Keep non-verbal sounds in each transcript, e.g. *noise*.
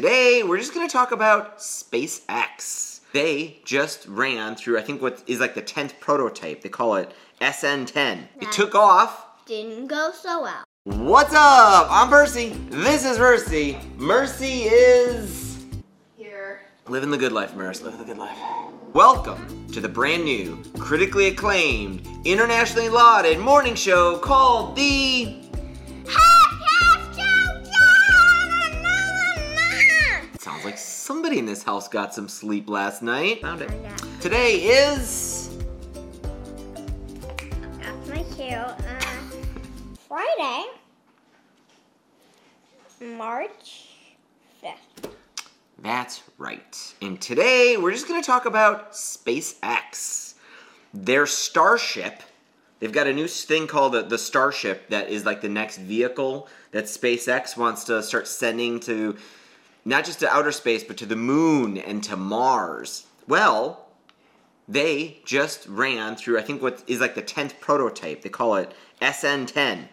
today we're just going to talk about SpaceX. They just ran through, I think, what is like the 10th prototype. They call it SN10. It took off. Didn't go so well. What's up? I'm Percy. This is Mercy. Mercy is. Here. Living the good life, Mercy. Living the good life. Welcome to the brand new, critically acclaimed, internationally lauded morning show called The. Somebody in this house got some sleep last night. Found it. Today is. That's my cue. Uh, Friday, March 5th. That's right. And today we're just going to talk about SpaceX. Their Starship. They've got a new thing called the, the Starship that is like the next vehicle that SpaceX wants to start sending to not just to outer space, but to the moon and to Mars. Well, they just ran through, I think, what is like the 10th prototype. They call it SN10.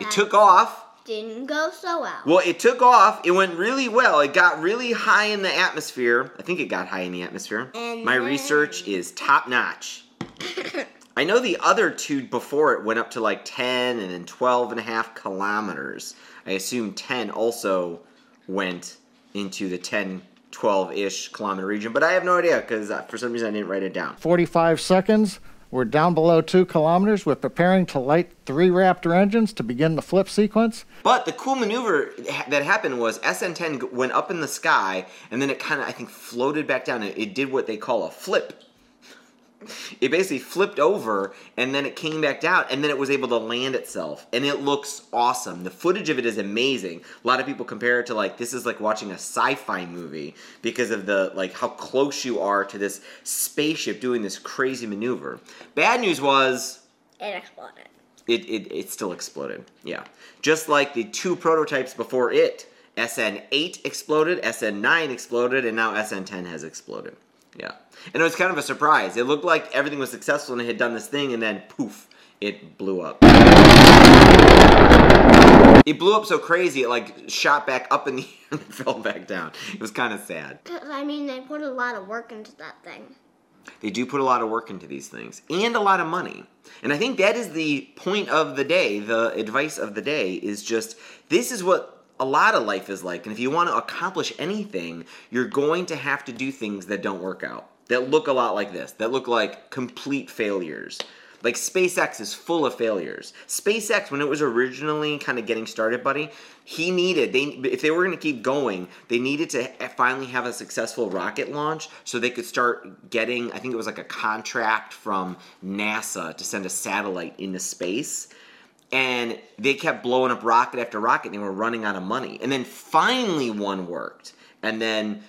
It took off Didn't go so well. well, it took off. It went really well. It got really high in the atmosphere. I think it got high in the atmosphere. And My then- research is top notch. *laughs* I know the other two before it went up to like 10 and then 12 and a half kilometers. I assume 10 also went into the 10, 12 ish kilometer region, but I have no idea because uh, for some reason I didn't write it down. 45 seconds. We're down below two kilometers. We're preparing to light three Raptor engines to begin the flip sequence. But the cool maneuver that happened was SN10 went up in the sky and then it kind of, I think, floated back down. It, it did what they call a flip. It basically flipped over and then it came back down and then it was able to land itself. And it looks awesome. The footage of it is amazing. A lot of people compare it to like this is like watching a sci-fi movie because of the like how close you are to this spaceship doing this crazy maneuver. Bad news was It exploded. it, it, it still exploded. Yeah. Just like the two prototypes before it. SN8 exploded, SN9 exploded, and now SN10 has exploded. Yeah. And it was kind of a surprise. It looked like everything was successful and it had done this thing, and then poof, it blew up. It blew up so crazy, it like shot back up in the *laughs* air and fell back down. It was kind of sad. 'Cause, I mean, they put a lot of work into that thing. They do put a lot of work into these things and a lot of money. And I think that is the point of the day, the advice of the day is just this is what a lot of life is like. And if you want to accomplish anything, you're going to have to do things that don't work out, that look a lot like this, that look like complete failures. Like SpaceX is full of failures. SpaceX, when it was originally kind of getting started, buddy, he needed they if they were going to keep going, they needed to finally have a successful rocket launch so they could start getting. I think it was like a contract from NASA to send a satellite into space. And they kept blowing up rocket after rocket, and they were running out of money. And then finally, one worked, and then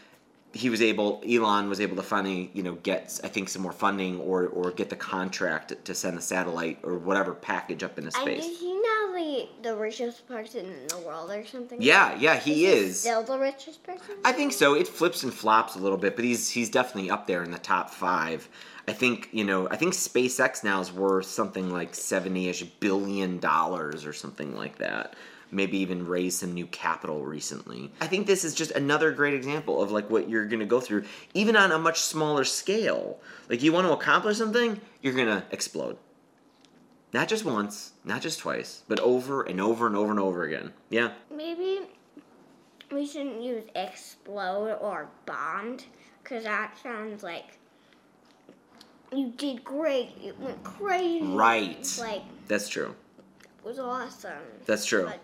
he was able Elon was able to finally you know get I think some more funding or or get the contract to send the satellite or whatever package up into And space. he now the, richest person in the world or something? Yeah, yeah, he is. Still the richest person? I think so. It flips and flops a little bit, but he's he's definitely up there in the top five. I think you know. I think SpaceX now is worth something like seventy-ish billion dollars or something like that. Maybe even raised some new capital recently. I think this is just another great example of like what you're gonna go through, even on a much smaller scale. Like you want to accomplish something, you're gonna explode. Not just once, not just twice, but over and over and over and over again. Yeah. Maybe we shouldn't use explode or bombed because that sounds like you did great. It went crazy. Right. Like, That's true. it was awesome. That's true. But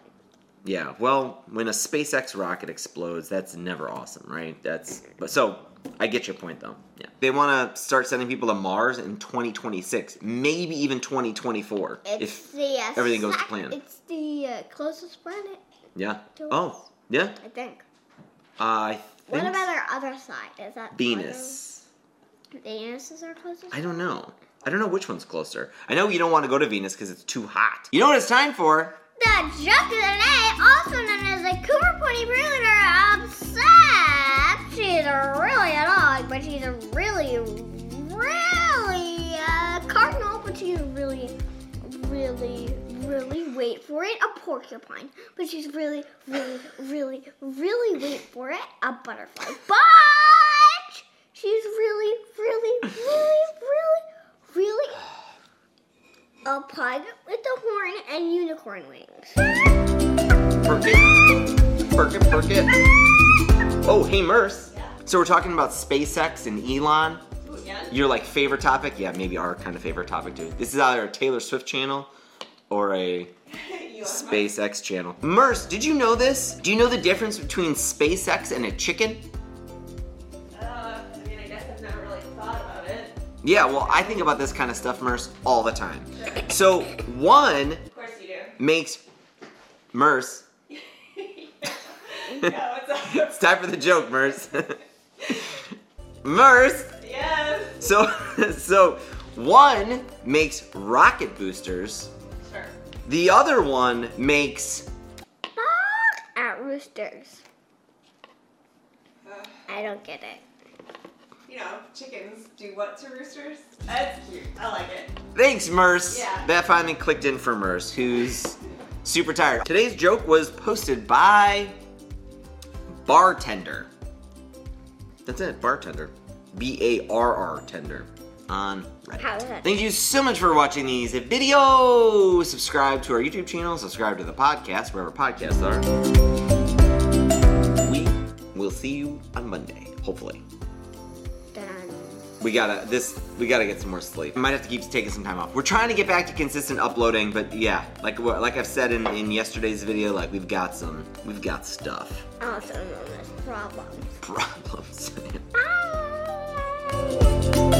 Yeah, well, when a SpaceX rocket explodes, that's never awesome, right? That's but so I get your point though. Yeah. They want to start sending people to Mars in 2026, maybe even 2024 it's if the uh, everything goes to sec- plan. It's the uh, closest planet, yeah. to Oh, us, yeah. I think. I What about our other side? Is that Venus. other- Venus is our closest. I don't know. I don't know which one's closer. I know you don't want to go to Venus because it's too hot. You know what it's time for? The joke of the day, also known as the Cooper Pony Bruder Obsessed. She's a really a dog, but she's a really, really uh, cardinal, but she's really, really, really wait for it, a porcupine. But she's really, really, really, really, wait for it, a butterfly. But she's really, really, really, really, really a pug with a horn and unicorn wings. Perk it. Perk it, perk it. Oh, hey, Merce. So we're talking about SpaceX and Elon. Yeah. Your like favorite topic? Yeah, maybe our kind of favorite topic too. This is either a Taylor Swift channel or a *laughs* SpaceX channel. Merce, did you know this? Do you know the difference between SpaceX and a chicken? Yeah, well, I think about this kind of stuff, Merce, all the time. So one Of course you do. makes Merce. *laughs* yeah, what's up? *laughs* It's time for the joke, Merce. *laughs* Merce. yes. So, so one makes rocket boosters. Sure. The other one makes At roosters. I don't get it. You know, chickens do what to roosters? That's cute. I like it. Thanks, Merce. Yeah. That finally clicked in for Merce, who's super tired. Today's joke was posted by Bartender. That's it, Bartender. B A R R Tender on Reddit. How is that? Thank you so much for watching these videos. Subscribe to our YouTube channel, subscribe to the podcast, wherever podcasts are. We will see you on Monday, hopefully. We gotta this. We gotta get some more sleep. I might have to keep taking some time off. We're trying to get back to consistent uploading, but yeah, like what- like I've said in, in yesterday's video, like we've got some, we've got stuff, Also known as problems. problems. *laughs*